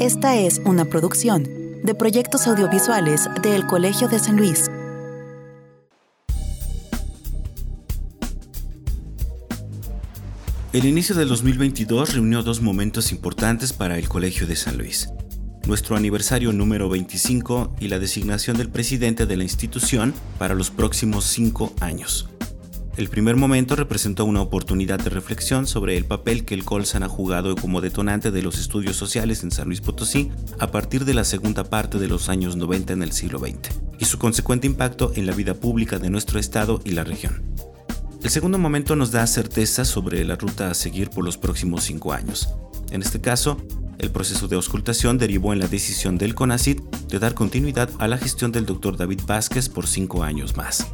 Esta es una producción de proyectos audiovisuales del Colegio de San Luis. El inicio del 2022 reunió dos momentos importantes para el Colegio de San Luis. Nuestro aniversario número 25 y la designación del presidente de la institución para los próximos cinco años. El primer momento representó una oportunidad de reflexión sobre el papel que el Colsan ha jugado como detonante de los estudios sociales en San Luis Potosí a partir de la segunda parte de los años 90 en el siglo XX y su consecuente impacto en la vida pública de nuestro estado y la región. El segundo momento nos da certeza sobre la ruta a seguir por los próximos cinco años. En este caso, el proceso de auscultación derivó en la decisión del CONACIT de dar continuidad a la gestión del Dr. David Vázquez por cinco años más.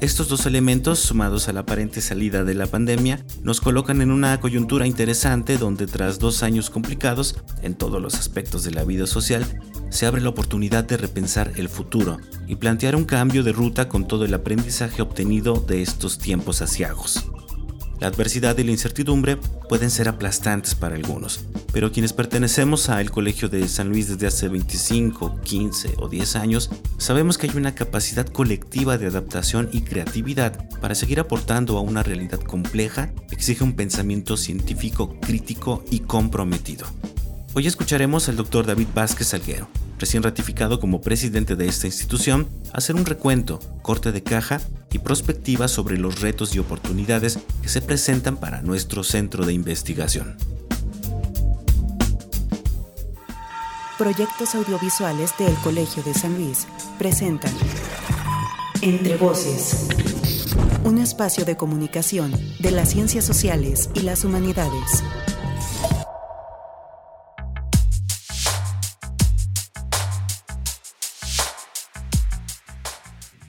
Estos dos elementos, sumados a la aparente salida de la pandemia, nos colocan en una coyuntura interesante donde tras dos años complicados en todos los aspectos de la vida social, se abre la oportunidad de repensar el futuro y plantear un cambio de ruta con todo el aprendizaje obtenido de estos tiempos asiagos. La adversidad y la incertidumbre pueden ser aplastantes para algunos, pero quienes pertenecemos al Colegio de San Luis desde hace 25, 15 o 10 años, sabemos que hay una capacidad colectiva de adaptación y creatividad para seguir aportando a una realidad compleja exige un pensamiento científico crítico y comprometido. Hoy escucharemos al doctor David Vázquez Salguero, recién ratificado como presidente de esta institución, hacer un recuento, corte de caja y prospectiva sobre los retos y oportunidades que se presentan para nuestro centro de investigación. Proyectos audiovisuales del Colegio de San Luis presentan Entre Voces, un espacio de comunicación de las ciencias sociales y las humanidades.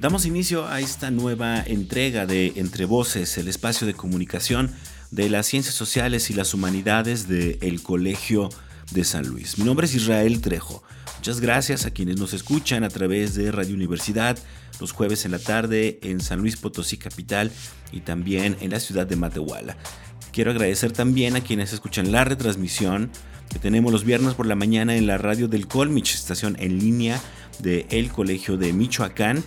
Damos inicio a esta nueva entrega de Entre Voces, el espacio de comunicación de las ciencias sociales y las humanidades del Colegio de San Luis. Mi nombre es Israel Trejo. Muchas gracias a quienes nos escuchan a través de Radio Universidad los jueves en la tarde en San Luis Potosí Capital y también en la ciudad de Matehuala. Quiero agradecer también a quienes escuchan la retransmisión que tenemos los viernes por la mañana en la radio del Colmich, estación en línea del el Colegio de Michoacán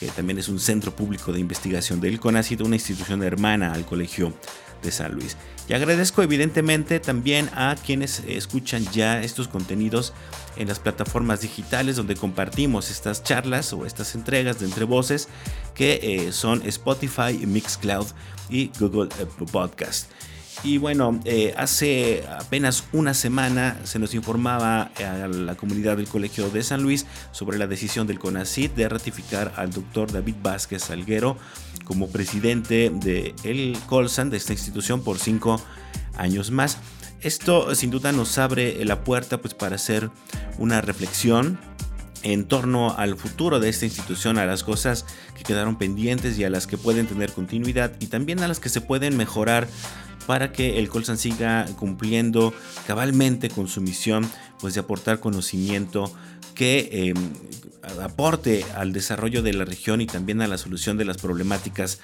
que también es un centro público de investigación del CONACYT, una institución hermana al Colegio de San Luis. Y agradezco evidentemente también a quienes escuchan ya estos contenidos en las plataformas digitales donde compartimos estas charlas o estas entregas de entre voces que eh, son Spotify, Mixcloud y Google eh, Podcast. Y bueno, eh, hace apenas una semana se nos informaba a la comunidad del Colegio de San Luis sobre la decisión del CONACID de ratificar al doctor David Vázquez Salguero como presidente de el Colsan, de esta institución, por cinco años más. Esto sin duda nos abre la puerta pues, para hacer una reflexión en torno al futuro de esta institución, a las cosas que quedaron pendientes y a las que pueden tener continuidad y también a las que se pueden mejorar para que el Colsan siga cumpliendo cabalmente con su misión pues de aportar conocimiento que em, aporte al desarrollo de la región y también a la solución de las problemáticas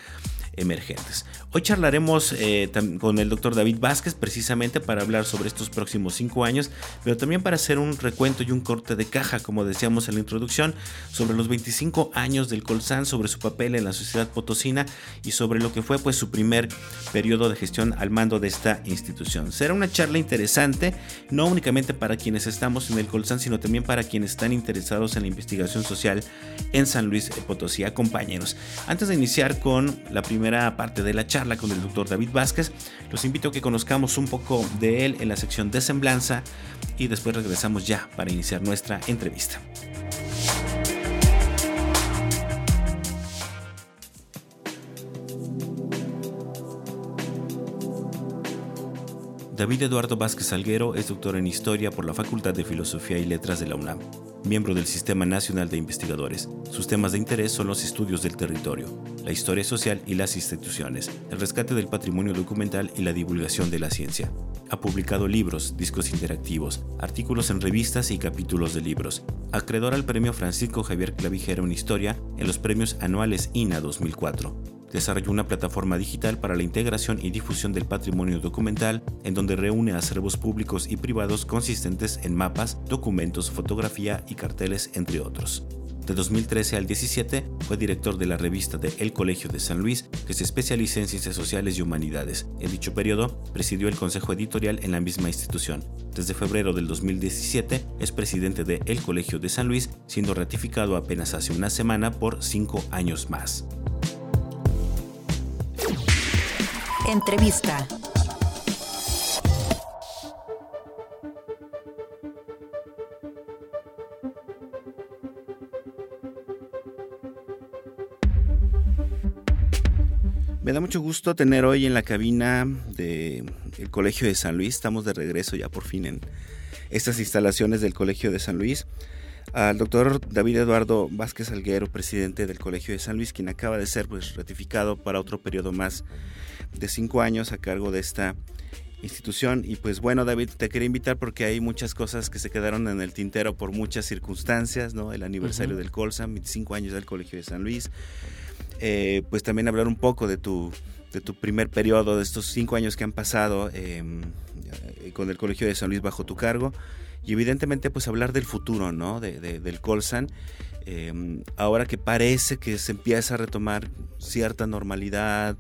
emergentes. Hoy charlaremos eh, con el doctor David Vázquez precisamente para hablar sobre estos próximos cinco años, pero también para hacer un recuento y un corte de caja, como decíamos en la introducción, sobre los 25 años del Colsan, sobre su papel en la sociedad potosina y sobre lo que fue pues su primer periodo de gestión al mando de esta institución. Será una charla interesante, no únicamente para quienes estamos en el Colsan, sino también para quienes están interesados en la investigación social en San Luis Potosí. Acompáñenos. Antes de iniciar con la primera parte de la charla con el doctor David Vázquez. Los invito a que conozcamos un poco de él en la sección de semblanza y después regresamos ya para iniciar nuestra entrevista. David Eduardo Vázquez Salguero es doctor en Historia por la Facultad de Filosofía y Letras de la UNAM, miembro del Sistema Nacional de Investigadores. Sus temas de interés son los estudios del territorio, la historia social y las instituciones, el rescate del patrimonio documental y la divulgación de la ciencia. Ha publicado libros, discos interactivos, artículos en revistas y capítulos de libros. Acreedor al premio Francisco Javier Clavijero en Historia en los premios anuales INA 2004 desarrolló una plataforma digital para la integración y difusión del patrimonio documental, en donde reúne acervos públicos y privados consistentes en mapas, documentos, fotografía y carteles, entre otros. De 2013 al 17 fue director de la revista de El Colegio de San Luis, que se especializa en ciencias sociales y humanidades. En dicho periodo, presidió el consejo editorial en la misma institución. Desde febrero del 2017 es presidente de El Colegio de San Luis, siendo ratificado apenas hace una semana por cinco años más. Entrevista. Me da mucho gusto tener hoy en la cabina del Colegio de San Luis. Estamos de regreso ya por fin en estas instalaciones del Colegio de San Luis. Al doctor David Eduardo Vázquez Alguero, presidente del Colegio de San Luis, quien acaba de ser pues, ratificado para otro periodo más de cinco años a cargo de esta institución. Y pues bueno, David, te quería invitar porque hay muchas cosas que se quedaron en el tintero por muchas circunstancias, ¿no? El aniversario del Colsam, 25 años del Colegio de San Luis, eh, pues también hablar un poco de tu, de tu primer periodo, de estos cinco años que han pasado em, eh, con el Colegio de San Luis bajo tu cargo y evidentemente pues hablar del futuro, ¿no? De, del Colsan. Em, ahora que parece que se empieza a retomar cierta normalidad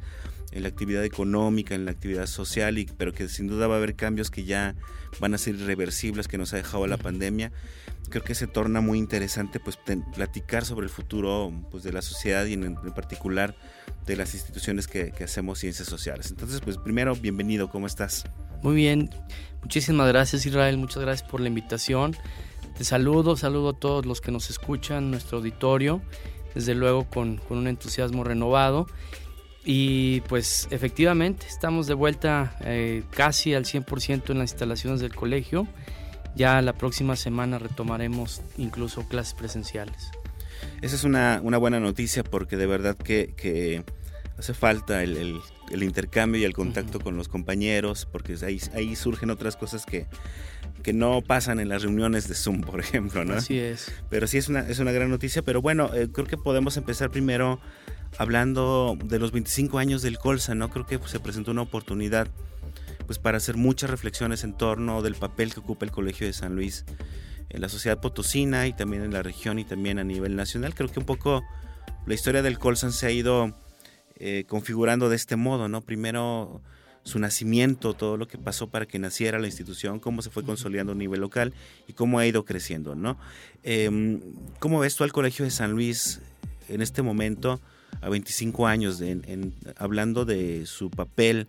en la actividad económica, en la actividad social, y, pero que sin duda va a haber cambios que ya van a ser irreversibles que nos ha dejado la pandemia creo que se torna muy interesante pues platicar sobre el futuro pues, de la sociedad y en, particular de las instituciones que, hacemos ciencias sociales. Entonces, pues primero, bienvenido, ¿cómo estás? Muy bien, muchísimas gracias Israel, muchas gracias por la invitación. Te saludo, saludo a todos los que nos escuchan, nuestro auditorio, desde luego con, con un entusiasmo renovado. Y pues efectivamente estamos de vuelta eh, casi al 100% en las instalaciones del colegio ya la próxima semana retomaremos incluso clases presenciales. Esa es una, buena noticia porque de verdad que, hace falta el, intercambio y el contacto con los compañeros, porque ahí, ahí surgen otras cosas que, que no pasan en las reuniones de Zoom, por ejemplo, ¿no? Así es. Pero sí es una, es una gran noticia, pero bueno, eh, creo que podemos empezar primero hablando de los 25 años del Colsa, ¿no? Creo que se presentó una oportunidad pues para hacer muchas reflexiones en torno del papel que ocupa el Colegio de San Luis en la sociedad potosina y también en la región y también a nivel nacional. Creo que un poco la historia del Colsan se ha ido eh, configurando de este modo, ¿no? Primero su nacimiento, todo lo que pasó para que naciera la institución, cómo se fue consolidando a nivel local y cómo ha ido creciendo, ¿no? Em, ¿Cómo ves tú al Colegio de San Luis en este momento, a 25 años, hablando de su papel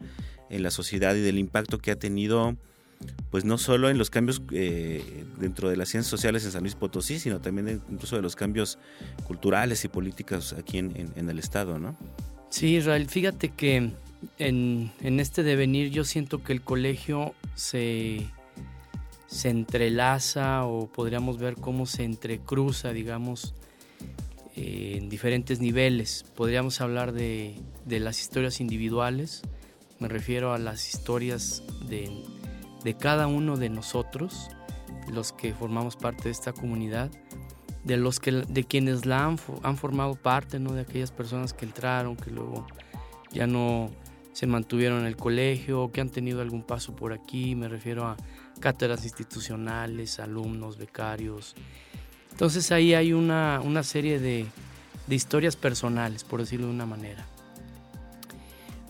en la sociedad y del impacto que ha tenido, pues no solo en los cambios eh, dentro de las ciencias sociales en San Luis Potosí, sino también incluso de los cambios culturales y políticos aquí en, el Estado, ¿no? Sí, Israel, fíjate que en, este devenir yo siento que el colegio se, se entrelaza o podríamos ver cómo se entrecruza, digamos, en diferentes niveles. Podríamos hablar de, de las historias individuales, me refiero a las historias de, cada uno de nosotros, los que formamos parte de esta comunidad, de los que de quienes la han, han, formado parte, ¿no? de aquellas personas que entraron, que luego ya no se mantuvieron en el colegio, que han tenido algún paso por aquí, me refiero a cátedras institucionales, alumnos, becarios. Entonces ahí hay una, una serie de, de historias personales, por decirlo de una manera.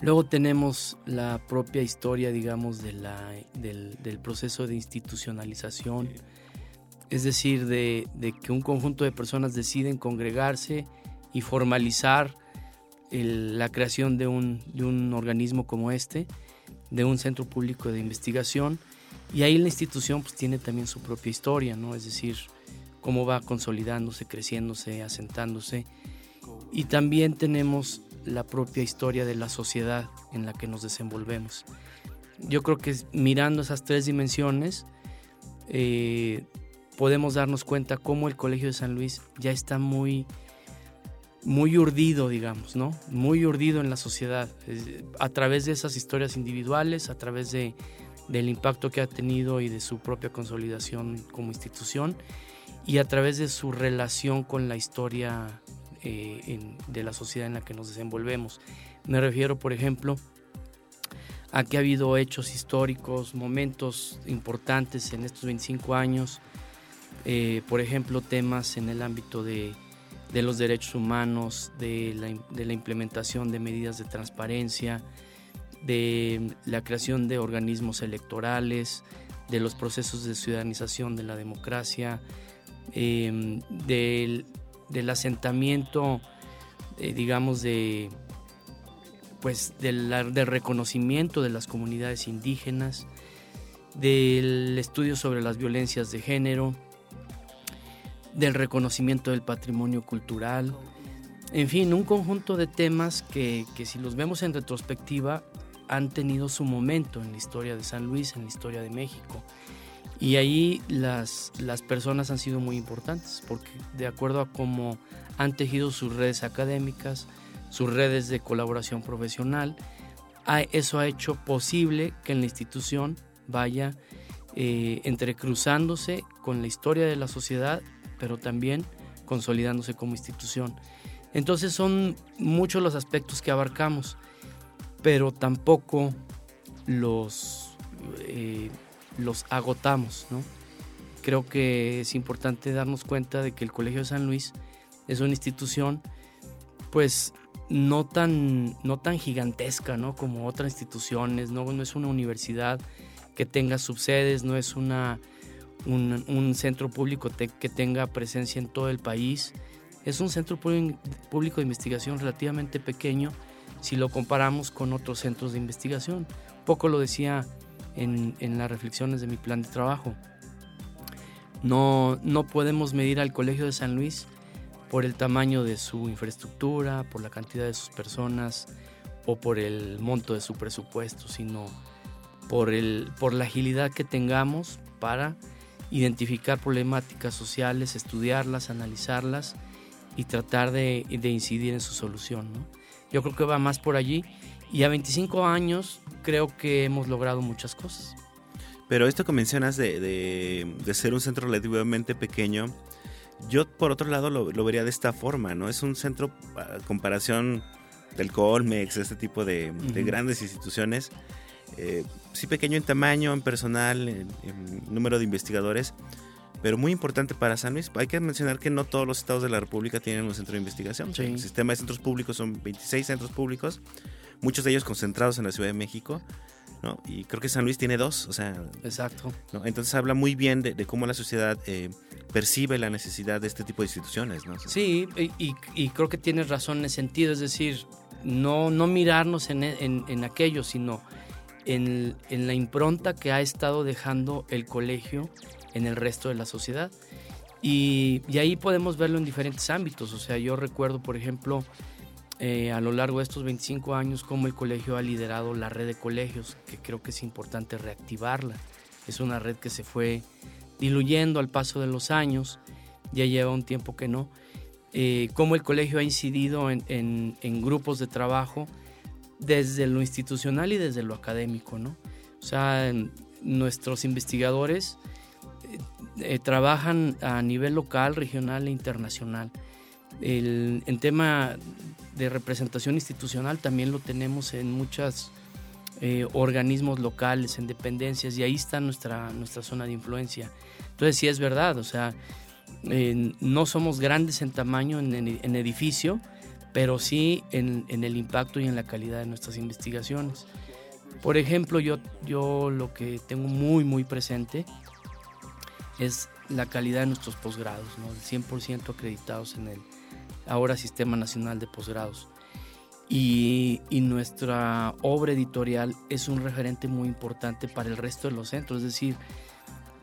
Luego tenemos la propia historia, digamos, de la, del, proceso de institucionalización, es decir, de, que un conjunto de personas deciden congregarse y formalizar la creación de un, de un organismo como este, de un centro público de investigación, y ahí la institución pues, tiene también su propia historia, ¿no? es decir, cómo va consolidándose, creciéndose, asentándose. Y también tenemos la propia historia de la sociedad en la que nos desenvolvemos. Yo creo que mirando esas tres dimensiones eh, podemos darnos cuenta cómo el Colegio de San Luis ya está muy, muy urdido, digamos, ¿no? Muy urdido en la sociedad, a través de esas historias individuales, a través de, del impacto que ha tenido y de su propia consolidación como institución y a través de su relación con la historia eh, de la sociedad en la que nos desenvolvemos. Me refiero, por ejemplo, a que ha habido hechos históricos, momentos importantes en estos 25 años, eh, por ejemplo, temas en el ámbito de, los derechos humanos, de la, implementación de medidas de transparencia, de la creación de organismos electorales, de los procesos de ciudadanización de la democracia, em, del, asentamiento, eh, digamos, de pues del, reconocimiento de las comunidades indígenas, del estudio sobre las violencias de género, del reconocimiento del patrimonio cultural, en fin, un conjunto de temas que, que, si los vemos en retrospectiva han tenido su momento en la historia de San Luis, en la historia de México. Y ahí las, las personas han sido muy importantes, porque de acuerdo a cómo han tejido sus redes académicas, sus redes de colaboración profesional. Eso ha hecho posible que en la institución vaya eh, entrecruzándose con la historia de la sociedad, pero también consolidándose como institución. Entonces son muchos los aspectos que abarcamos, pero tampoco los, eh, los agotamos. Creo que es importante darnos cuenta de que el Colegio de San Luis es una institución pues no tan, no tan gigantesca ¿no? como otras instituciones, ¿no? no es una universidad que tenga subsedes, no es una, un, centro público que tenga presencia en todo el país. Es un centro público de investigación relativamente pequeño si lo comparamos con otros centros de investigación. Poco lo decía en, las reflexiones de mi plan de trabajo. No, no podemos medir al Colegio de San Luis por el tamaño de su infraestructura, por la cantidad de sus personas o por el monto de su presupuesto, sino por, el, por la agilidad que tengamos para identificar problemáticas sociales, estudiarlas, analizarlas y tratar de, incidir en su solución. Yo creo que va más por allí y a 25 años creo que hemos logrado muchas cosas. Pero esto que mencionas de, de ser un centro relativamente pequeño, yo, por otro lado, lo, vería de esta forma, ¿no? Es un centro, a comparación del Colmex, este tipo de, grandes instituciones, eh, sí pequeño en tamaño, en personal, en, número de investigadores, pero muy importante para San Luis. Hay que mencionar que no todos los estados de la República tienen un centro de investigación. El sistema de centros públicos son 26 centros públicos, muchos de ellos concentrados en la Ciudad de México. ¿no? Y creo que San Luis tiene dos, o sea... Exacto. Entonces habla muy bien de, cómo la sociedad eh, percibe la necesidad de este tipo de instituciones, ¿no? Sí, y, creo que tienes razón en ese sentido, es decir, no, no mirarnos en, en, aquello, sino en, en, la impronta que ha estado dejando el colegio en el resto de la sociedad. Y, y ahí podemos verlo en diferentes ámbitos, o sea, yo recuerdo, por ejemplo, eh, a lo largo de estos 25 años cómo el colegio ha liderado la red de colegios, que creo que es importante reactivarla. Es una red que se fue diluyendo al paso de los años, ya lleva un tiempo que no. Eh, cómo el colegio ha incidido en, grupos de trabajo desde lo institucional y desde lo académico, ¿no? O sea, nuestros investigadores eh, trabajan a nivel local, regional e internacional. El, en tema de representación institucional también lo tenemos en muchos eh, organismos locales, en dependencias, y ahí está nuestra, nuestra zona de influencia. Entonces sí es verdad, o sea, no somos grandes en tamaño en, edificio, pero sí en, el impacto y en la calidad de nuestras investigaciones. Por ejemplo, yo, yo lo que tengo muy, muy presente es la calidad de nuestros posgrados, ¿no? 100% acreditados en el, ahora Sistema Nacional de Posgrados. Y, nuestra obra editorial es un referente muy importante para el resto de los centros, es decir,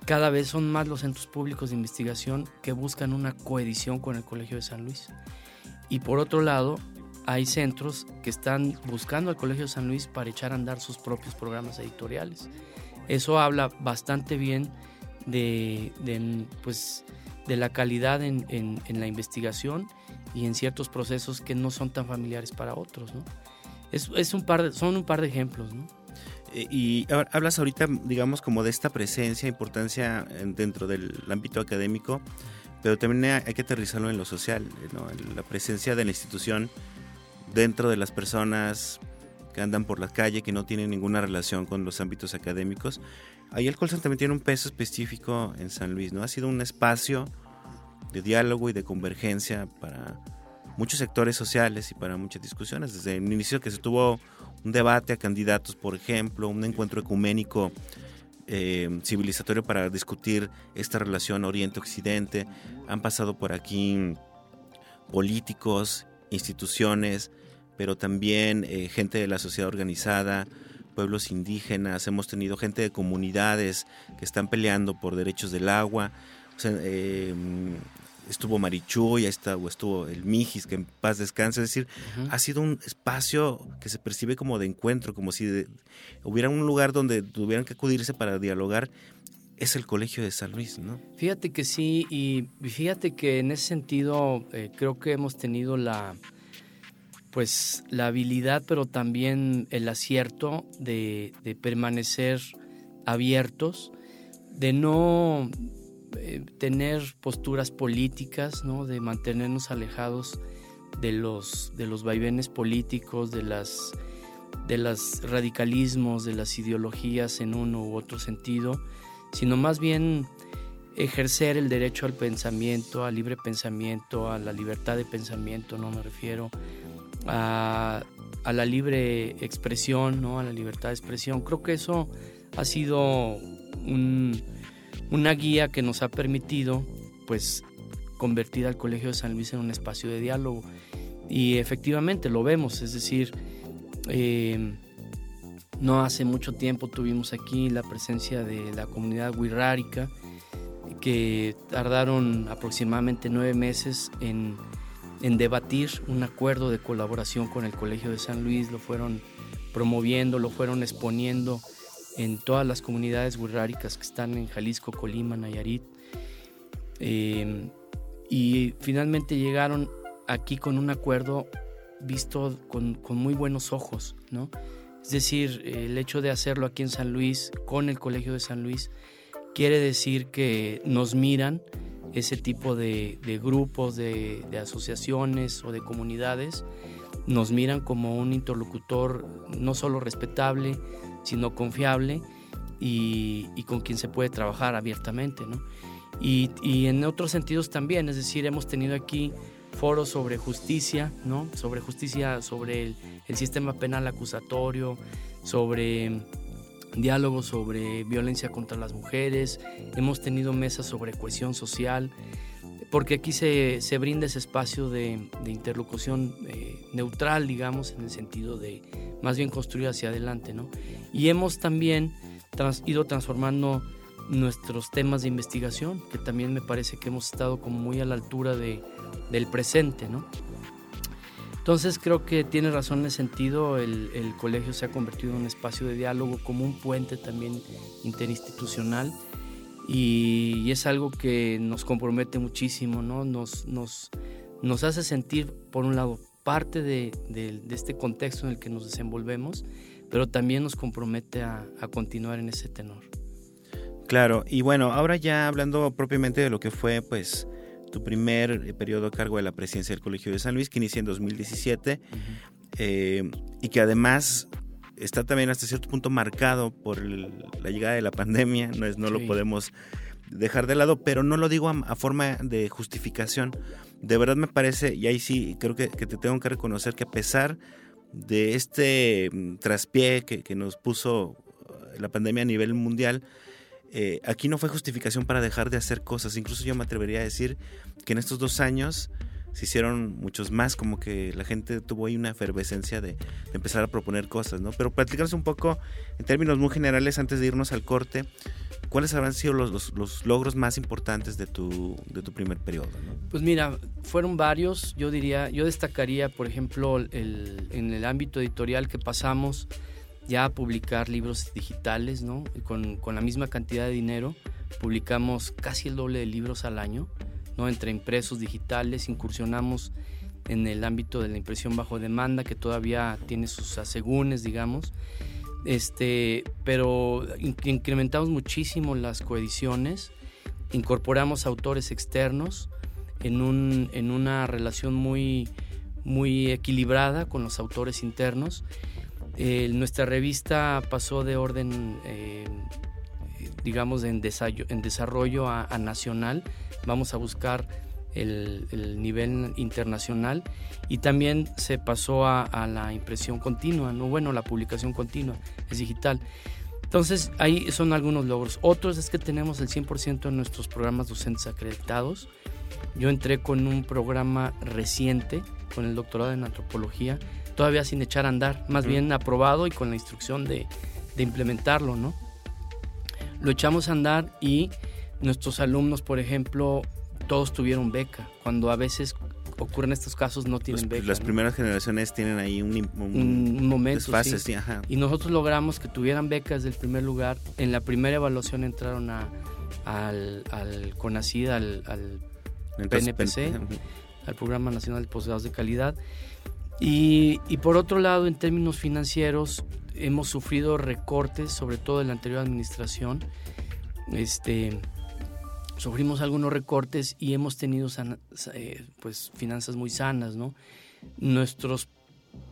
cada vez son más los centros públicos de investigación que buscan una coedición con el Colegio de San Luis. Y por otro lado, hay centros que están buscando al Colegio de San Luis para echar a andar sus propios programas editoriales. Eso habla bastante bien de, pues, de la calidad en, en la investigación y en ciertos procesos que no son tan familiares para otros, ¿no? Es, es un par son un par de ejemplos, ¿no? Eh, y hablas ahorita, digamos, como de esta presencia, importancia dentro del ámbito académico, pero también hay que aterrizarlo en lo social, ¿no? La presencia de la institución dentro de las personas que andan por la calle, que no tienen ninguna relación con los ámbitos académicos. Ahí el Colson también tiene un peso específico en San Luis, ¿no? Ha sido un espacio de diálogo y de convergencia para muchos sectores sociales y para muchas discusiones. Desde el inicio que se tuvo un debate a candidatos, por ejemplo, un encuentro ecuménico eh, civilizatorio para discutir esta relación Oriente-Occidente. Han pasado por aquí políticos, instituciones, pero también eh, gente de la sociedad organizada, pueblos indígenas, hemos tenido gente de comunidades que están peleando por derechos del agua. Eh, estuvo Marichu, ya está, o estuvo el Mijis, que en paz descanse. Es decir, ha sido un espacio que se percibe como de encuentro, como si hubiera un lugar donde tuvieran que acudirse para dialogar. Es el Colegio de San Luis, ¿no? Fíjate que sí, y fíjate que en ese sentido eh, creo que hemos tenido la, pues la habilidad, pero también el acierto de, permanecer abiertos, de no eh, tener posturas políticas, ¿no? de mantenernos alejados de los, de los vaivenes políticos, de las de los radicalismos, de las ideologías en uno u otro sentido, sino más bien ejercer el derecho al pensamiento, al libre pensamiento, a la libertad de pensamiento, no me refiero, a, la libre expresión, ¿no? a la libertad de expresión. Creo que eso ha sido una guía que nos ha permitido pues convertir al Colegio de San Luis en un espacio de diálogo. Y efectivamente lo vemos, es decir, eh, no hace mucho tiempo tuvimos aquí la presencia de la comunidad wixárika, que tardaron aproximadamente nueve meses en en debatir un acuerdo de colaboración con el Colegio de San Luis, lo fueron promoviendo, lo fueron exponiendo en todas las comunidades burráricas que están en Jalisco, Colima, Nayarit. Em, y finalmente llegaron aquí con un acuerdo visto con, con, muy buenos ojos, ¿no? Es decir, el hecho de hacerlo aquí en San Luis, con el Colegio de San Luis, quiere decir que nos miran ese tipo de, grupos, de, asociaciones o de comunidades nos miran como un interlocutor no solo respetable, sino confiable y, con quien se puede trabajar abiertamente. Y, en otros sentidos también, es decir, hemos tenido aquí foros sobre justicia, ¿no? sobre justicia, sobre el sistema penal acusatorio, sobre diálogos sobre violencia contra las mujeres, hemos tenido mesas sobre cohesión social, porque aquí se, brinda ese espacio de, interlocución eh, neutral, digamos, en el sentido de más bien construir hacia adelante, ¿no? Y hemos también ido transformando nuestros temas de investigación, que también me parece que hemos estado como muy a la altura de, del presente, ¿no? Entonces creo que tiene razón en ese sentido, el, colegio se ha convertido en un espacio de diálogo como un puente también interinstitucional y, es algo que nos compromete muchísimo, ¿no? Nos, nos, nos hace sentir, por un lado, parte de, este contexto en el que nos desenvolvemos, pero también nos compromete a, a continuar en ese tenor. Claro, y bueno, ahora ya hablando propiamente de lo que fue pues tu primer eh, periodo a cargo de la presidencia del Colegio de San Luis, que inicia en 2017, eh, y que además está también hasta cierto punto marcado por la llegada de la pandemia, no, es, no lo podemos dejar de lado, pero no lo digo a, forma de justificación. De verdad me parece, y ahí sí creo que, te tengo que reconocer que a pesar de este mm, traspié que, que nos puso eh, la pandemia a nivel mundial, eh, aquí no fue justificación para dejar de hacer cosas. Incluso yo me atrevería a decir que en estos dos años se hicieron muchos más, como que la gente tuvo ahí una efervescencia de, empezar a proponer cosas, ¿no? Pero platicarnos un poco en términos muy generales antes de irnos al corte, ¿cuáles habrán sido los, logros más importantes de tu, de tu primer periodo? Pues mira, fueron varios, yo diría, yo destacaría, por ejemplo, el, en el ámbito editorial que pasamos ya publicar libros digitales, ¿no? Con, con, la misma cantidad de dinero, publicamos casi el doble de libros al año, ¿no? Entre impresos digitales, incursionamos en el ámbito de la impresión bajo demanda, que todavía tiene sus asegúnes, digamos. Este, pero incrementamos muchísimo las coediciones, incorporamos autores externos en, un, en una relación muy muy equilibrada con los autores internos. Eh, nuestra revista pasó de orden, eh, digamos, en desarrollo, en desarrollo a, nacional. Vamos a buscar el, nivel internacional y también se pasó a, la impresión continua, no bueno, la publicación continua, es digital. Entonces, ahí son algunos logros. Otros es que tenemos el 100% de nuestros programas docentes acreditados. Yo entré con un programa reciente, con el doctorado en antropología, todavía sin echar a andar, más bien aprobado y con la instrucción de, de implementarlo, ¿no? Lo echamos a andar y nuestros alumnos, por ejemplo, todos tuvieron beca, cuando a veces ocurren estos casos no tienen beca. Las primeras generaciones tienen ahí un, un, momento. Y nosotros logramos que tuvieran becas del primer lugar. En la primera evaluación entraron a, al, al CONACID, al, al PNPC, al Programa Nacional de Posgrados de Calidad. Y, y, por otro lado, en términos financieros, hemos sufrido recortes, sobre todo en la anterior administración. Este, sufrimos algunos recortes y hemos tenido eh, pues, finanzas muy sanas. ¿no? Nuestros,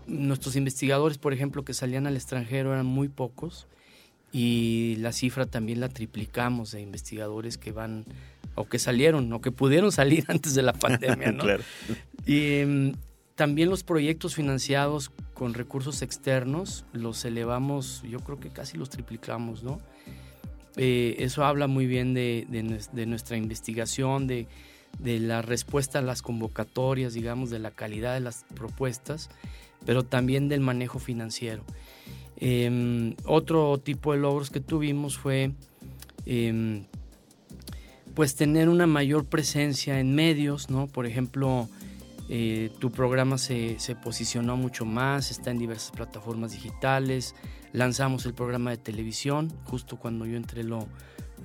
nuestros investigadores, por ejemplo, que salían al extranjero eran muy pocos y la cifra también la triplicamos de investigadores que van o que salieron o que pudieron salir antes de la pandemia. ¿no? Y em, también los proyectos financiados con recursos externos los elevamos, yo creo que casi los triplicamos, ¿no? Eh, eso habla muy bien de, nuestra investigación, de, la respuesta a las convocatorias, digamos, de la calidad de las propuestas, pero también del manejo financiero. Em, otro tipo de logros que tuvimos fue em, pues tener una mayor presencia en medios, ¿no? Por ejemplo, eh, tu programa se, posicionó mucho más, está en diversas plataformas digitales, lanzamos el programa de televisión, justo cuando yo entré lo,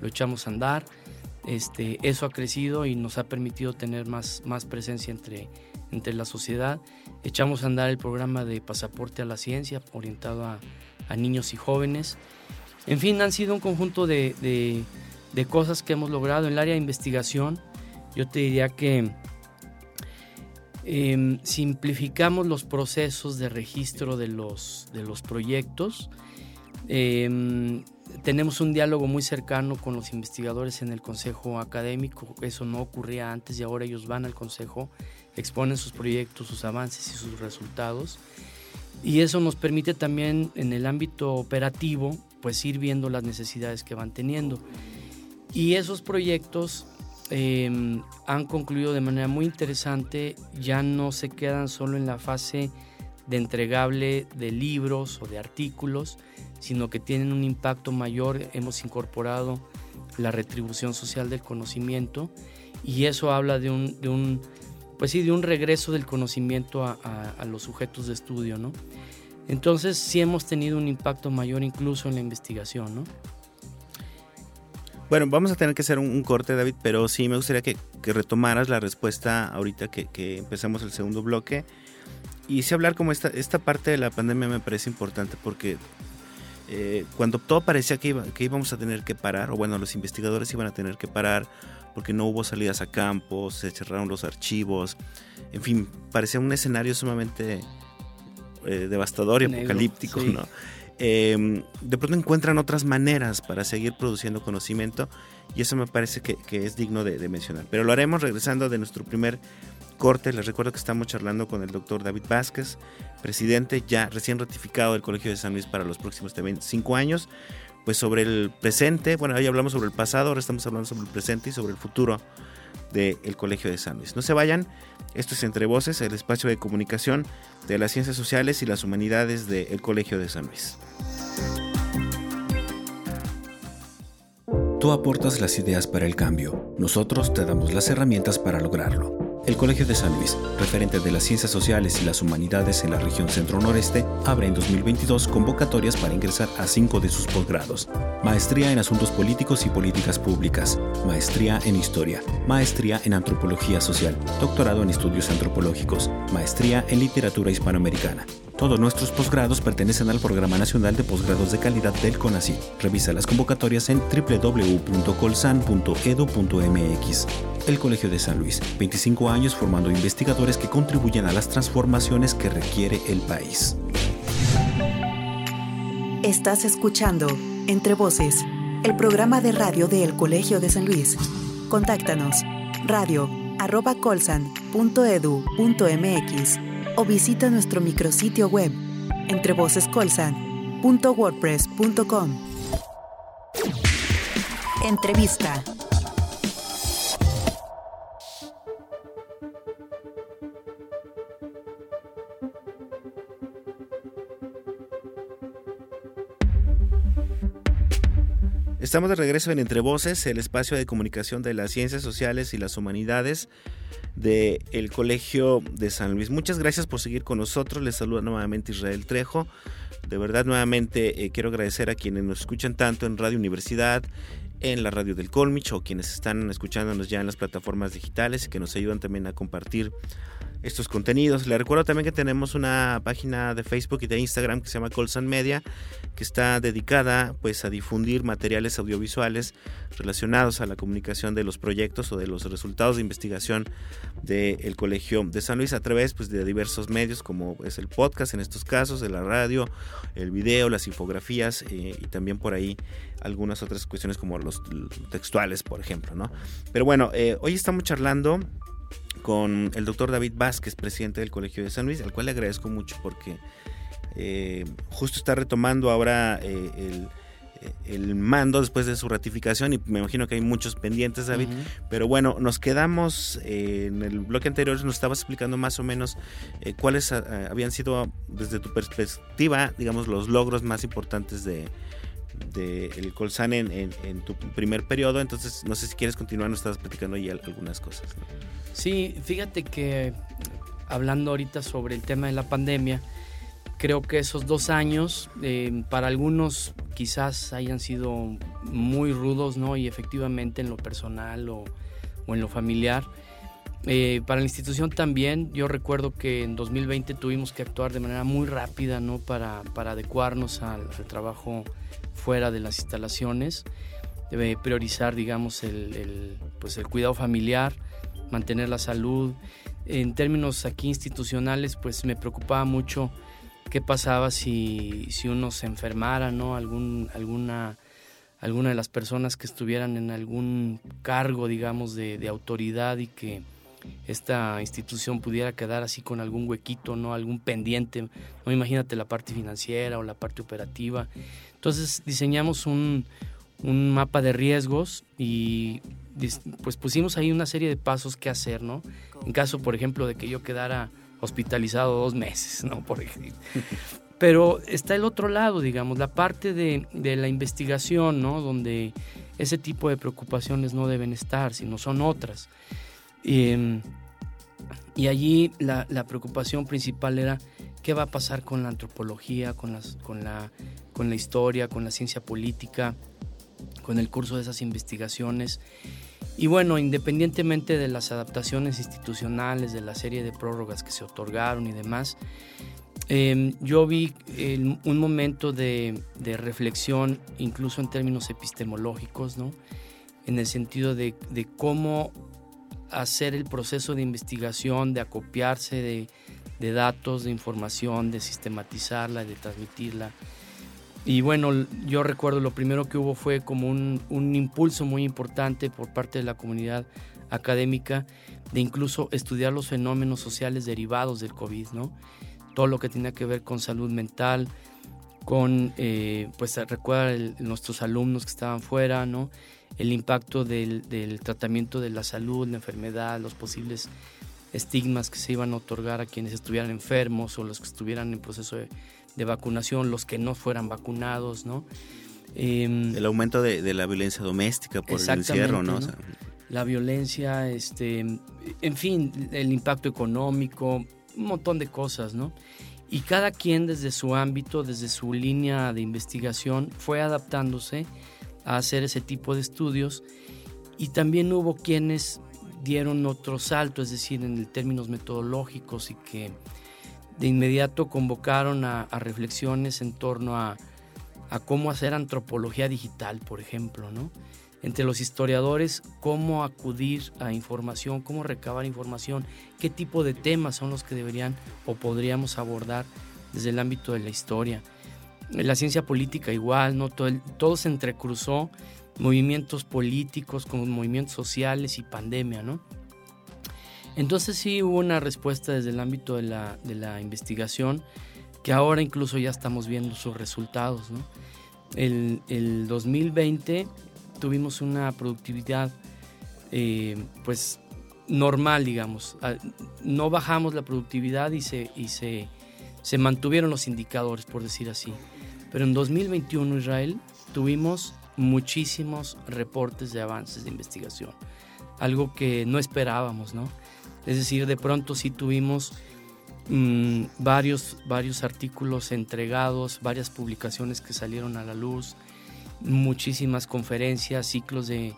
echamos a andar. Este, eso ha crecido y nos ha permitido tener más, más presencia entre, entre la sociedad. Echamos a andar el programa de Pasaporte a la Ciencia, orientado a, niños y jóvenes. En fin, han sido un conjunto de, de, cosas que hemos logrado. En el área de investigación, yo te diría que Em, simplificamos los procesos de registro de los, de los proyectos. Em, tenemos un diálogo muy cercano con los investigadores en el consejo académico. Eso no ocurría antes y ahora ellos van al consejo, exponen sus proyectos, sus avances y sus resultados. Y eso nos permite también en el ámbito operativo, pues ir viendo las necesidades que van teniendo. Y esos proyectos Em, han concluido de manera muy interesante, ya no se quedan solo en la fase de entregable de libros o de artículos, sino que tienen un impacto mayor. Hemos incorporado la retribución social del conocimiento y eso habla de un, de un pues sí, de un regreso del conocimiento a, a, los sujetos de estudio, ¿no? Entonces sí hemos tenido un impacto mayor incluso en la investigación, ¿no? Bueno, vamos a tener que hacer un, corte, David, pero sí me gustaría que, retomaras la respuesta ahorita que, empezamos el segundo bloque. Y sí hablar como esta, esta parte de la pandemia me parece importante porque eh, cuando todo parecía que, que íbamos a tener que parar, o bueno, los investigadores iban a tener que parar porque no hubo salidas a campo, se cerraron los archivos, en fin, parecía un escenario sumamente eh, devastador y apocalíptico, ¿no? Em, de pronto encuentran otras maneras para seguir produciendo conocimiento y eso me parece que, es digno de, mencionar. Pero lo haremos regresando de nuestro primer corte. Les recuerdo que estamos charlando con el doctor David Vázquez, presidente ya recién ratificado del Colegio de San Luis para los próximos 25 años. Pues sobre el presente, bueno, ahí hablamos sobre el pasado, ahora estamos hablando sobre el presente y sobre el futuro del Colegio de San Luis. No se vayan, esto es Entre Voces, el espacio de comunicación de las ciencias sociales y las humanidades del Colegio de San Luis. Tú aportas las ideas para el cambio, nosotros te damos las herramientas para lograrlo. El Colegio de San Luis, referente de las ciencias sociales y las humanidades en la región centro-noreste, abre en 2022 convocatorias para ingresar a cinco de sus posgrados. Maestría en Asuntos Políticos y Políticas Públicas, Maestría en Historia, Maestría en Antropología Social, Doctorado en Estudios Antropológicos, Maestría en Literatura Hispanoamericana. Todos nuestros posgrados pertenecen al Programa Nacional de Posgrados de Calidad del CONACYT. Revisa las convocatorias en www.colsan.edu.mx. El Colegio de San Luis, 25 años formando investigadores que contribuyen a las transformaciones que requiere el país. Estás escuchando Entre Voces, el programa de radio del Colegio de San Luis. Contáctanos radio arroba colsan.edu.mx o visita nuestro micrositio web entrevocescolsan.wordpress.com. Entrevista. Estamos de regreso en Entre Voces, el espacio de comunicación de las ciencias sociales y las humanidades del Colegio de San Luis. Muchas gracias por seguir con nosotros. Les saluda nuevamente Israel Trejo. De verdad, nuevamente eh, quiero agradecer a quienes nos escuchan tanto en Radio Universidad, en la radio del Colmich o quienes están escuchándonos ya en las plataformas digitales y que nos ayudan también a compartir estos contenidos. Le recuerdo también que tenemos una página de Facebook y de Instagram que se llama Colsan Media, que está dedicada pues a difundir materiales audiovisuales relacionados a la comunicación de los proyectos o de los resultados de investigación del Colegio de San Luis a través pues, de diversos medios como es el podcast en estos casos, de la radio, el video, las infografías eh, y también por ahí algunas otras cuestiones como los textuales, por ejemplo, ¿no? Pero bueno, eh, hoy estamos charlando con el doctor David Vázquez, presidente del Colegio de San Luis, al cual le agradezco mucho porque eh, justo está retomando ahora eh, eh, el, mando después de su ratificación y me imagino que hay muchos pendientes, David. Pero bueno, nos quedamos en el bloque anterior, nos estabas explicando más o menos cuáles habían sido, desde tu perspectiva, digamos, los logros más importantes de, del Colsan en, tu primer periodo. Entonces, no sé si quieres continuar, nos estabas platicando ahí algunas cosas. Sí, fíjate que hablando ahorita sobre el tema de la pandemia, creo que esos dos años eh, para algunos quizás hayan sido muy rudos, ¿no? Y efectivamente en lo personal o, en lo familiar. Eh, para la institución también, yo recuerdo que en 2020 tuvimos que actuar de manera muy rápida, ¿no? Para, para adecuarnos al, trabajo fuera de las instalaciones, debe priorizar, digamos, el, pues el cuidado familiar, mantener la salud. En términos aquí institucionales, pues me preocupaba mucho qué pasaba si, si uno se enfermara, ¿no? Algún, alguna, alguna de las personas que estuvieran en algún cargo, digamos, de, de autoridad y que esta institución pudiera quedar así con algún huequito, ¿no? Algún pendiente, no imagínate la parte financiera o la parte operativa. Entonces diseñamos un, un mapa de riesgos y pues pusimos ahí una serie de pasos que hacer, ¿no? En caso, por ejemplo, de que yo quedara hospitalizado dos meses, ¿no? Por ejemplo. Pero está el otro lado, digamos, la parte de, la investigación, ¿no? Donde ese tipo de preocupaciones no deben estar, sino son otras. Em, y allí la, preocupación principal era qué va a pasar con la antropología, con, las, con, la, con la historia, con la ciencia política, con el curso de esas investigaciones. Y bueno, independientemente de las adaptaciones institucionales, de la serie de prórrogas que se otorgaron y demás, em, yo vi un momento de, reflexión, incluso en términos epistemológicos, ¿no? en el sentido de, cómo hacer el proceso de investigación, de acopiarse de, de datos, de información, de sistematizarla, de transmitirla y bueno, yo recuerdo lo primero que hubo fue como un, impulso muy importante por parte de la comunidad académica de incluso estudiar los fenómenos sociales derivados del COVID, ¿no? Todo lo que tenía que ver con salud mental, con, eh, pues recuerda nuestros alumnos que estaban fuera, ¿no? El impacto del, del, tratamiento de la salud, la enfermedad, los posibles estigmas que se iban a otorgar a quienes estuvieran enfermos o los que estuvieran en proceso de de vacunación, los que no fueran vacunados, ¿no? Em, el aumento de, la violencia doméstica por el encierro, ¿no? la violencia, este, en fin, el impacto económico, un montón de cosas, ¿no? Y cada quien desde su ámbito, desde su línea de investigación, fue adaptándose a hacer ese tipo de estudios y también hubo quienes dieron otro salto, es decir, en términos metodológicos y que de inmediato convocaron a, reflexiones en torno a, cómo hacer antropología digital, por ejemplo, ¿no? entre los historiadores cómo acudir a información, cómo recabar información, qué tipo de temas son los que deberían o podríamos abordar desde el ámbito de la historia. La ciencia política igual, ¿no? todo, se entrecruzó, movimientos políticos con movimientos sociales y pandemia, ¿no? Entonces sí hubo una respuesta desde el ámbito de la, de la investigación que ahora incluso ya estamos viendo sus resultados. ¿no? El, el 2020 tuvimos una productividad eh, pues normal, digamos. Ah, no bajamos la productividad y, se, y se, se mantuvieron los indicadores, por decir así. Pero en 2021, Israel, tuvimos muchísimos reportes de avances de investigación, algo que no esperábamos, ¿no? Es decir, de pronto sí tuvimos mm, varios, varios artículos entregados, varias publicaciones que salieron a la luz, muchísimas conferencias, ciclos de,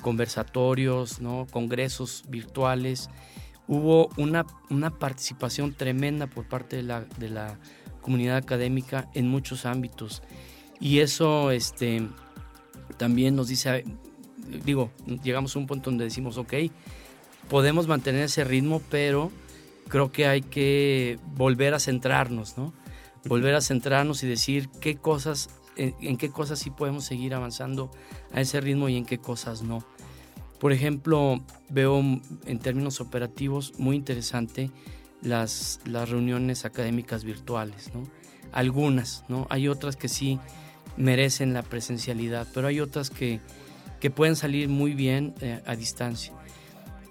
conversatorios, ¿no? congresos virtuales. Hubo una, una, participación tremenda por parte de la, de la, comunidad académica en muchos ámbitos. Y eso este, también nos dice, digo, llegamos a un punto donde decimos, ok, podemos mantener ese ritmo, pero creo que hay que volver a centrarnos, ¿no? Volver a centrarnos y decir qué cosas en, qué cosas sí podemos seguir avanzando a ese ritmo y en qué cosas no. Por ejemplo, veo en términos operativos muy interesante las, las reuniones académicas virtuales, ¿no? Algunas, ¿no? Hay otras que sí merecen la presencialidad, pero hay otras que, que pueden salir muy bien eh, a distancia.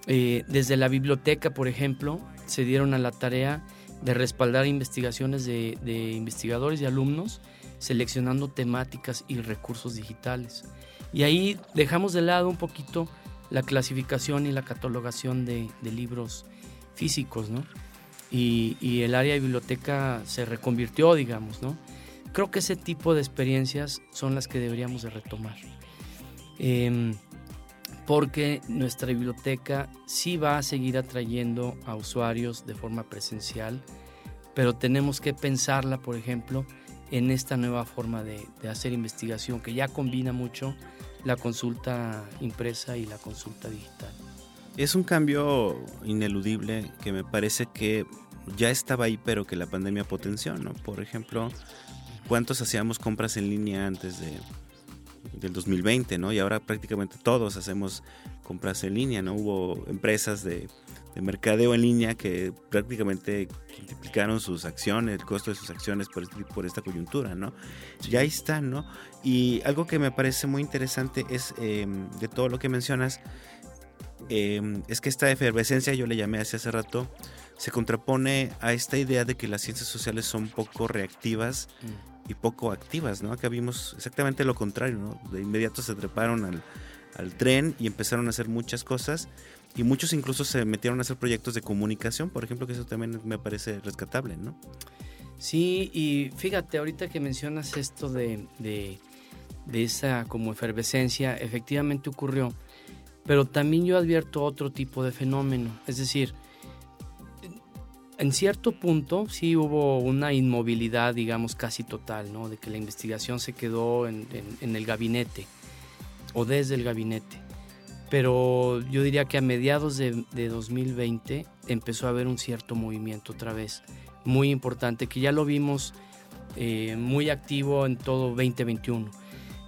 Eh, desde la biblioteca, por ejemplo, se dieron a la tarea de respaldar investigaciones de, de investigadores y alumnos seleccionando temáticas y recursos digitales. Y ahí dejamos de lado un poquito la clasificación y la catalogación de, libros físicos, ¿no? Y, el área de biblioteca se reconvirtió, digamos, ¿no? Creo que ese tipo de experiencias son las que deberíamos de retomar. Em, porque nuestra biblioteca sí va a seguir atrayendo a usuarios de forma presencial, pero tenemos que pensarla, por ejemplo, en esta nueva forma de, hacer investigación que ya combina mucho la consulta impresa y la consulta digital. Es un cambio ineludible que me parece que ya estaba ahí, pero que la pandemia potenció, ¿no? Por ejemplo, ¿cuántos hacíamos compras en línea antes de, del 2020, ¿no? Y ahora prácticamente todos hacemos compras en línea, ¿no? Hubo empresas de de mercadeo en línea que prácticamente multiplicaron sus acciones, el costo de sus acciones por, este, por esta coyuntura, ¿no? Ya ahí está, ¿no? Y algo que me parece muy interesante es em, de todo lo que mencionas, em, es que esta efervescencia, yo le llamé hace hace rato, se contrapone a esta idea de que las ciencias sociales son poco reactivas mm. Y poco activas, ¿no? Acá vimos exactamente lo contrario, ¿no? De inmediato se treparon al, al tren y empezaron a hacer muchas cosas y muchos incluso se metieron a hacer proyectos de comunicación, por ejemplo, que eso también me parece rescatable, ¿no? Sí, y fíjate, ahorita que mencionas esto de, de, esa como efervescencia, efectivamente ocurrió, pero también yo advierto otro tipo de fenómeno, es decir, en cierto punto sí hubo una inmovilidad, digamos, casi total, ¿no? De que la investigación se quedó en el gabinete o desde el gabinete pero yo diría que a mediados de, 2020 empezó a haber un cierto movimiento otra vez, muy importante, que ya lo vimos eh, muy activo en todo 2021.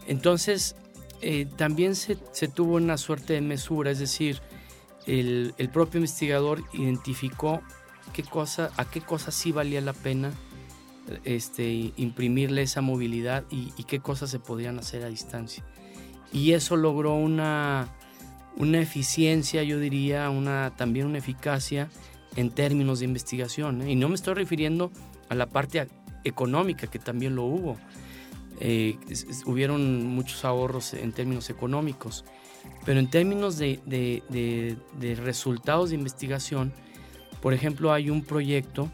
Entonces, eh, también se, tuvo una suerte de mesura, es decir, el, propio investigador identificó qué cosa, a qué cosas sí valía la pena este, imprimirle esa movilidad y, y qué cosas se podían hacer a distancia. Y eso logró una una eficiencia, yo diría, una, también una eficacia en términos de investigación. ¿eh? Y no me estoy refiriendo a la parte económica, que también lo hubo. Eh, hubieron muchos ahorros en términos económicos, pero en términos de, de resultados de investigación, por ejemplo, hay un proyecto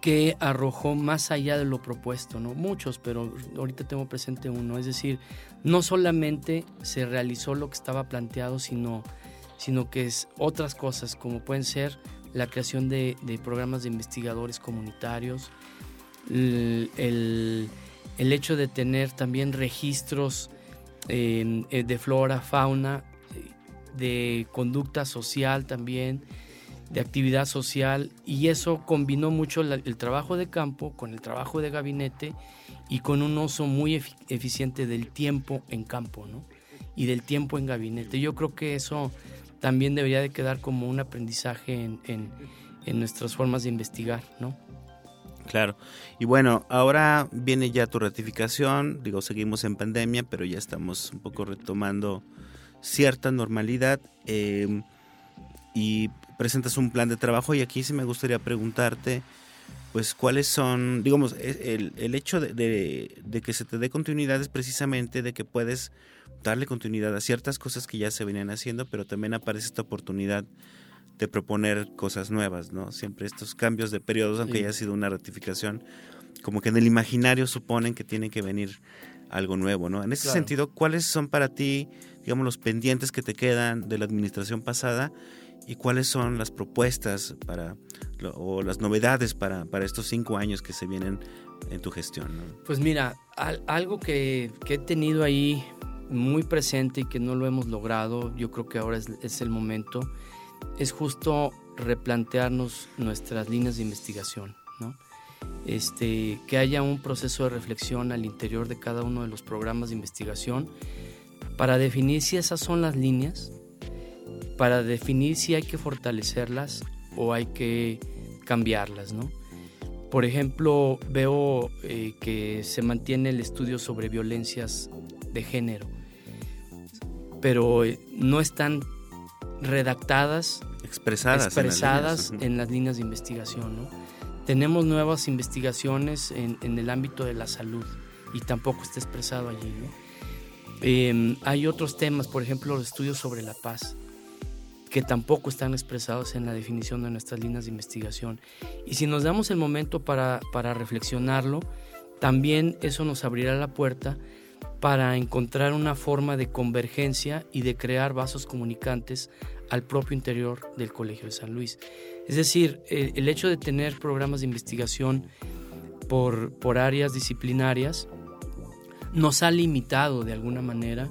que arrojó más allá de lo propuesto, ¿no? Muchos, pero ahorita tengo presente uno. Es decir, no solamente se realizó lo que estaba planteado, sino, sino que es otras cosas, como pueden ser la creación de, programas de investigadores comunitarios, el, hecho de tener también registros eh, de flora, fauna, de conducta social también, de actividad social, y eso combinó mucho el trabajo de campo con el trabajo de gabinete y con un uso muy eficiente del tiempo en campo, ¿no? Y del tiempo en gabinete. Yo creo que eso también debería de quedar como un aprendizaje en, en nuestras formas de investigar, ¿no? Claro. Y bueno, ahora viene ya tu ratificación. Digo, seguimos en pandemia, pero ya estamos un poco retomando cierta normalidad. Em, y presentas un plan de trabajo. Y aquí sí me gustaría preguntarte, pues, cuáles son, digamos, e, el, el hecho de, de, que se te dé continuidad es precisamente de que puedes darle continuidad a ciertas cosas que ya se venían haciendo, pero también aparece esta oportunidad de proponer cosas nuevas, ¿no? Siempre estos cambios de periodos, aunque haya sido una ratificación, como que en el imaginario suponen que tiene que venir algo nuevo, ¿no? En ese sentido, ¿cuáles son para ti, digamos, los pendientes que te quedan de la administración pasada y cuáles son las propuestas para o las novedades para, para estos cinco años que se vienen en tu gestión? Pues mira, algo que, que, he tenido ahí muy presente y que no lo hemos logrado, yo creo que ahora es, es el momento, es justo replantearnos nuestras líneas de investigación. Este, que haya un proceso de reflexión al interior de cada uno de los programas de investigación para definir si esas son las líneas, para definir si hay que fortalecerlas o hay que cambiarlas, ¿no? Por ejemplo, veo eh, que se mantiene el estudio sobre violencias de género, pero eh, no están redactadas, expresadas, expresadas en, las líneas de investigación. Tenemos nuevas investigaciones en, el ámbito de la salud y tampoco está expresado allí. Em, hay otros temas, por ejemplo, los estudios sobre la paz, que tampoco están expresados en la definición de nuestras líneas de investigación. Y si nos damos el momento para, para reflexionarlo, también eso nos abrirá la puerta para encontrar una forma de convergencia y de crear vasos comunicantes al propio interior del Colegio de San Luis. Es decir, el hecho de tener programas de investigación por, por áreas disciplinarias nos ha limitado de alguna manera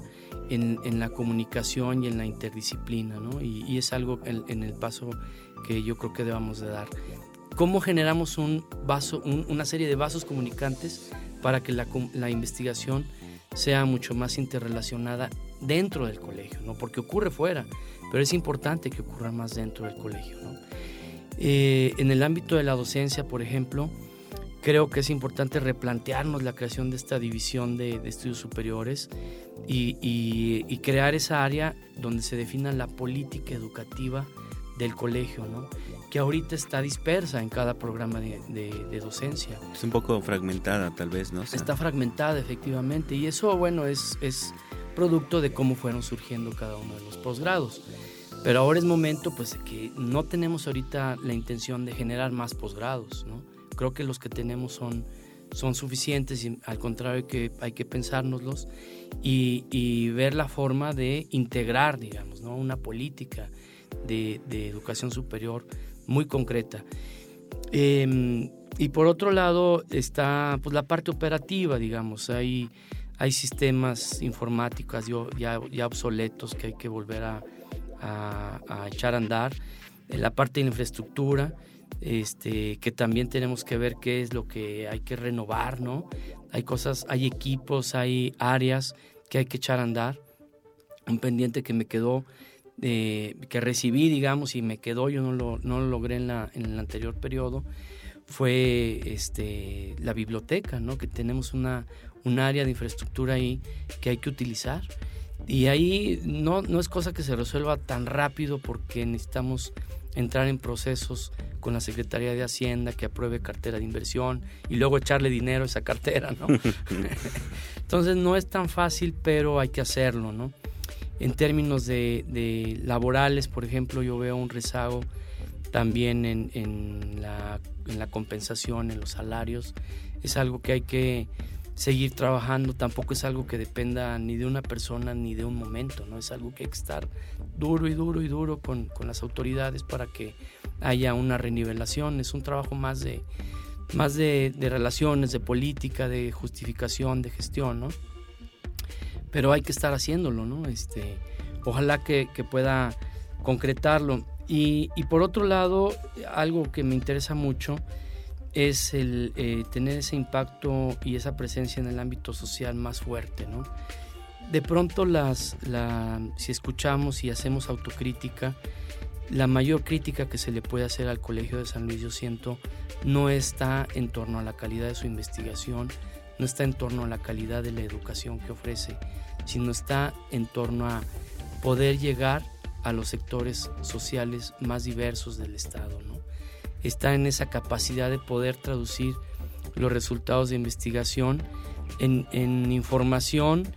en, en la comunicación y en la interdisciplina, ¿no? y, es algo en, el paso que yo creo que debamos de dar. ¿Cómo generamos un vaso, una serie de vasos comunicantes para que la, la investigación sea mucho más interrelacionada dentro del colegio, ¿no? porque ocurre fuera, pero es importante que ocurra más dentro del colegio. Eh, en el ámbito de la docencia, por ejemplo, creo que es importante replantearnos la creación de esta división de, estudios superiores y, crear esa área donde se defina la política educativa del colegio, ¿no? que ahorita está dispersa en cada programa de, docencia. Es un poco fragmentada tal vez, ¿no? está fragmentada efectivamente y eso, bueno, es, es producto de cómo fueron surgiendo cada uno de los posgrados. Pero ahora es momento pues de que no tenemos ahorita la intención de generar más posgrados, ¿no? Creo que los que tenemos son, son suficientes y al contrario que hay que pensárnoslos y, y ver la forma de integrar, digamos, ¿no? Una política de, de educación superior muy concreta. Em, y por otro lado está pues, la parte operativa, digamos, hay, hay sistemas informáticos ya, ya, obsoletos que hay que volver a, a, echar a andar, la parte de infraestructura, este, que también tenemos que ver qué es lo que hay que renovar, ¿no? Hay cosas, hay equipos, hay áreas que hay que echar a andar. Un pendiente que me quedó que recibí, digamos, y me quedó, yo no lo, no lo logré en, la, en el anterior periodo, fue este, la biblioteca, ¿no? que tenemos una, un área de infraestructura ahí que hay que utilizar. Y ahí no, no es cosa que se resuelva tan rápido porque necesitamos entrar en procesos con la Secretaría de Hacienda que apruebe cartera de inversión y luego echarle dinero a esa cartera, ¿no? Entonces no es tan fácil, pero hay que hacerlo, ¿no? En términos de, laborales, por ejemplo, yo veo un rezago también en, la, compensación, en los salarios. Es algo que hay que seguir trabajando, tampoco es algo que dependa ni de una persona ni de un momento, ¿no? Es algo que hay que estar duro y duro y duro con, las autoridades para que haya una renivelación. Es un trabajo más de, más de, de relaciones, de política, de justificación, de gestión, ¿no? pero hay que estar haciéndolo, ¿no? Este, ojalá que, pueda concretarlo. Y, por otro lado, algo que me interesa mucho es el eh, tener ese impacto y esa presencia en el ámbito social más fuerte, ¿no? De pronto las, si escuchamos y hacemos autocrítica, la mayor crítica que se le puede hacer al Colegio de San Luis, yo siento, no está en torno a la calidad de su investigación, no está en torno a la calidad de la educación que ofrece, sino está en torno a poder llegar a los sectores sociales más diversos del Estado. Está en esa capacidad de poder traducir los resultados de investigación en, información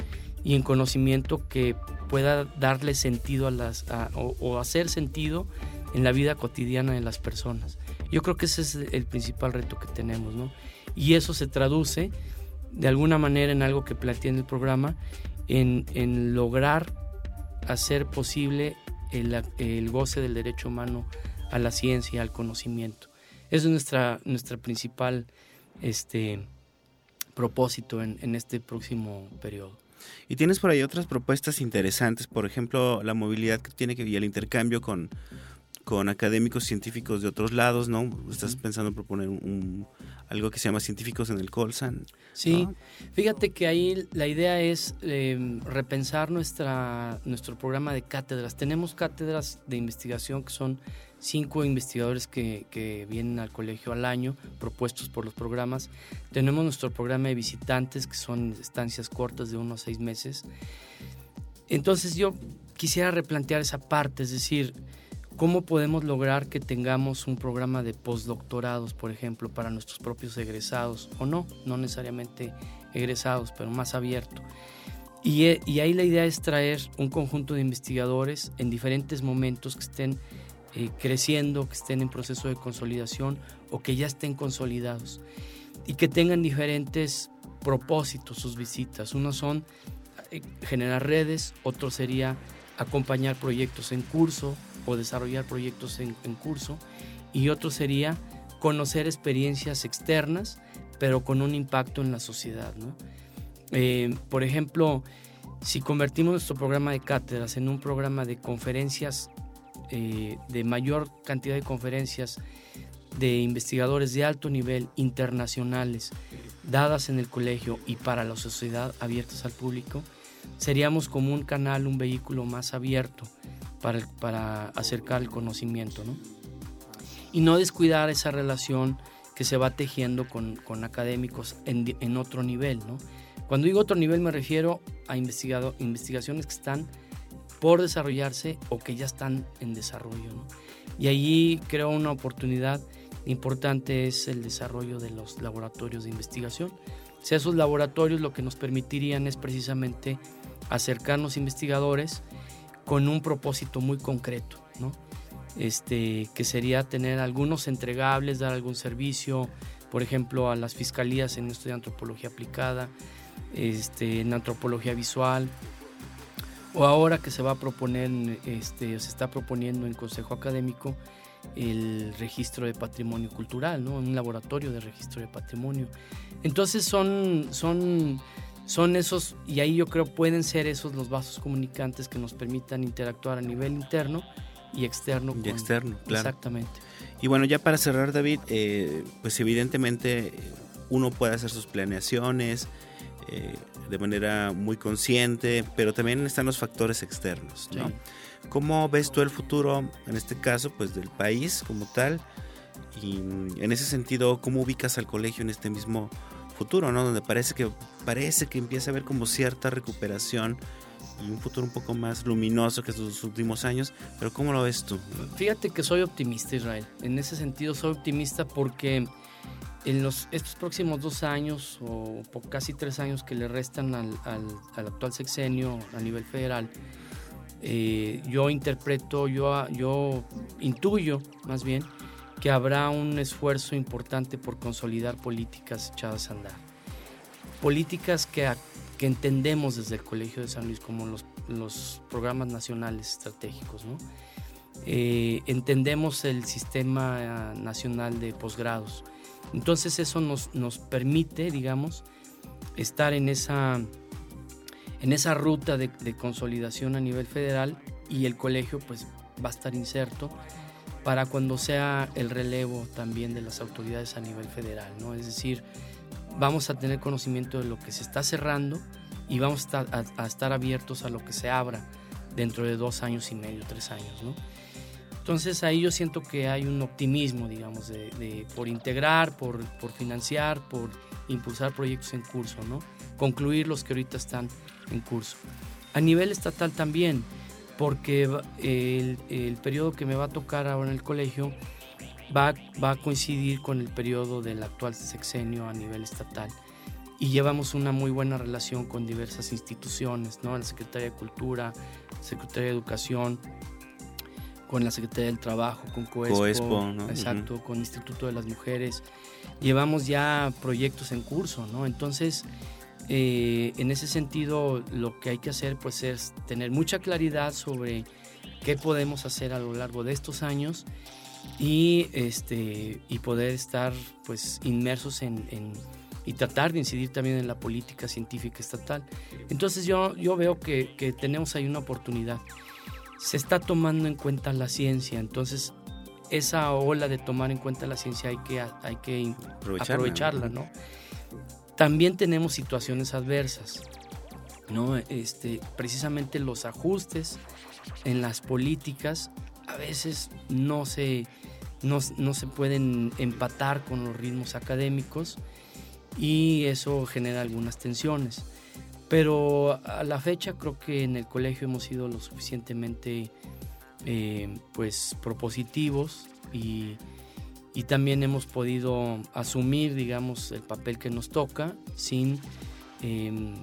y en conocimiento que pueda darle sentido a las o, hacer sentido en la vida cotidiana de las personas. Yo creo que ese es el principal reto que tenemos, ¿no? Y eso se traduce de alguna manera en algo que planteé en el programa, en, en lograr hacer posible el, el, goce del derecho humano a la ciencia, al conocimiento. Eso es nuestra, nuestra principal este, propósito en, en este próximo periodo. Y tienes por ahí otras propuestas interesantes, por ejemplo, la movilidad que tiene que ver el intercambio con, con académicos científicos de otros lados, ¿no? Estás pensando en proponer un, algo que se llama científicos en el Colsan. Sí, fíjate que ahí la idea es em, repensar nuestra, nuestro programa de cátedras. Tenemos cátedras de investigación que son cinco investigadores que, que, vienen al colegio al año, propuestos por los programas. Tenemos nuestro programa de visitantes, que son estancias cortas de unos seis meses. Entonces yo quisiera replantear esa parte, es decir, ¿Cómo podemos lograr que tengamos un programa de postdoctorados, por ejemplo, para nuestros propios egresados? O no, no necesariamente egresados, pero más abierto. Y, eh, ahí la idea es traer un conjunto de investigadores en diferentes momentos que estén eh, creciendo, que estén en proceso de consolidación o que ya estén consolidados y que tengan diferentes propósitos sus visitas. Uno son eh, generar redes, otro sería acompañar proyectos en curso, o desarrollar proyectos en, curso y otro sería conocer experiencias externas pero con un impacto en la sociedad. Eh, por ejemplo, si convertimos nuestro programa de cátedras en un programa de conferencias, eh, de mayor cantidad de conferencias de investigadores de alto nivel internacionales dadas en el colegio y para la sociedad abiertas al público, seríamos como un canal, un vehículo más abierto para, acercar el conocimiento, ¿no? Y no descuidar esa relación que se va tejiendo con, académicos en, otro nivel, ¿no? Cuando digo otro nivel me refiero a investigado, investigaciones que están por desarrollarse o que ya están en desarrollo, ¿no? Y allí creo una oportunidad importante es el desarrollo de los laboratorios de investigación. Si esos laboratorios lo que nos permitirían es precisamente acercarnos investigadores con un propósito muy concreto, ¿no? Este, que sería tener algunos entregables, dar algún servicio, por ejemplo, a las fiscalías en esto de antropología aplicada, este, en antropología visual, o ahora que se va a proponer, este, se está proponiendo en Consejo Académico el registro de patrimonio cultural, ¿no? un laboratorio de registro de patrimonio. Entonces son, son son esos, y ahí yo creo pueden ser esos los vasos comunicantes que nos permitan interactuar a nivel interno y externo. Y externo, claro. Exactamente. Y bueno, ya para cerrar, David, eh, pues evidentemente uno puede hacer sus planeaciones eh, de manera muy consciente, pero también están los factores externos, ¿no? ¿Cómo ves tú el futuro, en este caso, pues del país como tal? Y en ese sentido, ¿cómo ubicas al colegio en este mismo futuro, ¿no? Donde parece que, parece que empieza a haber como cierta recuperación y un futuro un poco más luminoso que estos últimos años, pero ¿cómo lo ves tú? Fíjate que soy optimista, Israel. En ese sentido soy optimista porque en los, estos próximos dos años o casi tres años que le restan al, actual sexenio a nivel federal, eh, yo interpreto, yo, yo intuyo más bien que habrá un esfuerzo importante por consolidar políticas echadas a andar. Políticas que, que entendemos desde el Colegio de San Luis como los, los programas nacionales estratégicos. Eh, entendemos el sistema nacional de posgrados. Entonces eso nos, nos permite, digamos, estar en esa, en esa ruta de, consolidación a nivel federal y el colegio pues va a estar inserto para cuando sea el relevo también de las autoridades a nivel federal, ¿no? Es decir, vamos a tener conocimiento de lo que se está cerrando y vamos a estar, abiertos a lo que se abra dentro de dos años y medio, tres años, ¿no? Entonces ahí yo siento que hay un optimismo, digamos, de, por integrar, por, por, financiar, por impulsar proyectos en curso, ¿no? Concluir los que ahorita están en curso. A nivel estatal también, porque el, el periodo que me va a tocar ahora en el colegio va, va a coincidir con el periodo del actual sexenio a nivel estatal y llevamos una muy buena relación con diversas instituciones, ¿no? La Secretaría de Cultura, Secretaría de Educación, con la Secretaría del Trabajo, con COESPO, exacto, con Instituto de las Mujeres. Llevamos ya proyectos en curso, ¿no? Entonces, eh, en ese sentido, lo que hay que hacer pues es tener mucha claridad sobre qué podemos hacer a lo largo de estos años y, este, y poder estar pues inmersos en, y tratar de incidir también en la política científica estatal. Entonces yo, yo veo que, que tenemos ahí una oportunidad se está tomando en cuenta la ciencia, entonces esa ola de tomar en cuenta la ciencia hay que, hay que aprovecharla, ¿no? También tenemos situaciones adversas, ¿no? Este, precisamente los ajustes en las políticas a veces no se, no, no se pueden empatar con los ritmos académicos y eso genera algunas tensiones. Pero a la fecha creo que en el colegio hemos sido lo suficientemente eh, pues propositivos y, también hemos podido asumir, digamos, el papel que nos toca sin, em,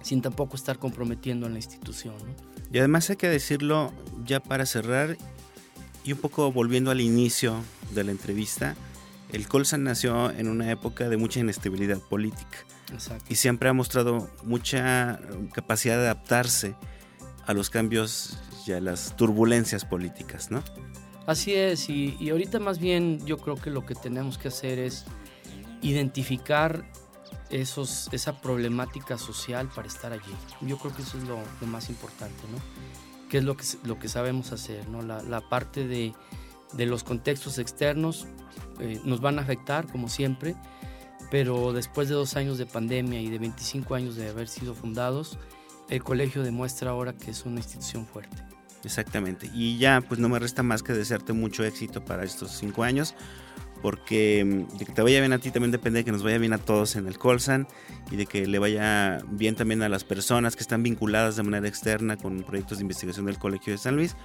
sin tampoco estar comprometiendo a la institución. Y además hay que decirlo ya para cerrar y un poco volviendo al inicio de la entrevista, el Colsan nació en una época de mucha inestabilidad política y siempre ha mostrado mucha capacidad de adaptarse a los cambios y a las turbulencias políticas, ¿no? Así es, y, ahorita más bien yo creo que lo que tenemos que hacer es identificar esos, esa problemática social para estar allí. Yo creo que eso es lo, más importante, ¿no? ¿Qué es lo que, lo que sabemos hacer, ¿no? La, parte de, de, los contextos externos eh, nos van a afectar, como siempre, pero después de dos años de pandemia y de 25 años de haber sido fundados, el colegio demuestra ahora que es una institución fuerte. Exactamente. Y ya, pues no me resta más que desearte mucho éxito para estos cinco años, porque mm, de que te vaya bien a ti también depende de que nos vaya bien a todos en el Colsan y de que le vaya bien también a las personas que están vinculadas de manera externa con proyectos de investigación del Colegio de San Luis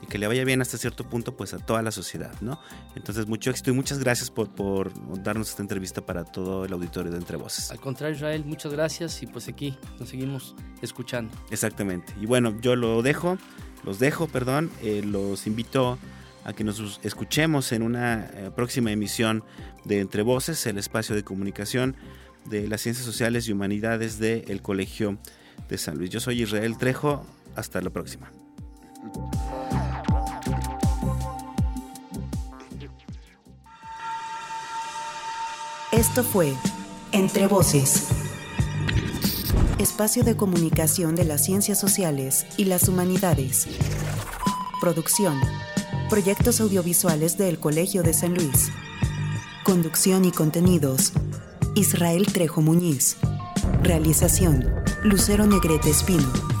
y que le vaya bien hasta cierto punto pues a toda la sociedad, ¿no? Entonces mucho éxito y muchas gracias por, por darnos esta entrevista para todo el auditorio de Entre Voces. Al contrario Israel, muchas gracias y pues aquí nos seguimos escuchando. Exactamente. Y bueno, yo lo dejo, los dejo, perdón, eh, los invito a que nos escuchemos en una eh, próxima emisión de Entre Voces, el espacio de comunicación de las ciencias sociales y humanidades del Colegio de San Luis. Yo soy Israel Trejo, hasta la próxima. Esto fue Entre Voces, espacio de comunicación de las ciencias sociales y las humanidades. Producción, proyectos audiovisuales del Colegio de San Luis. Conducción y contenidos, Israel Trejo Muñiz. Realización, Lucero Negrete Espino.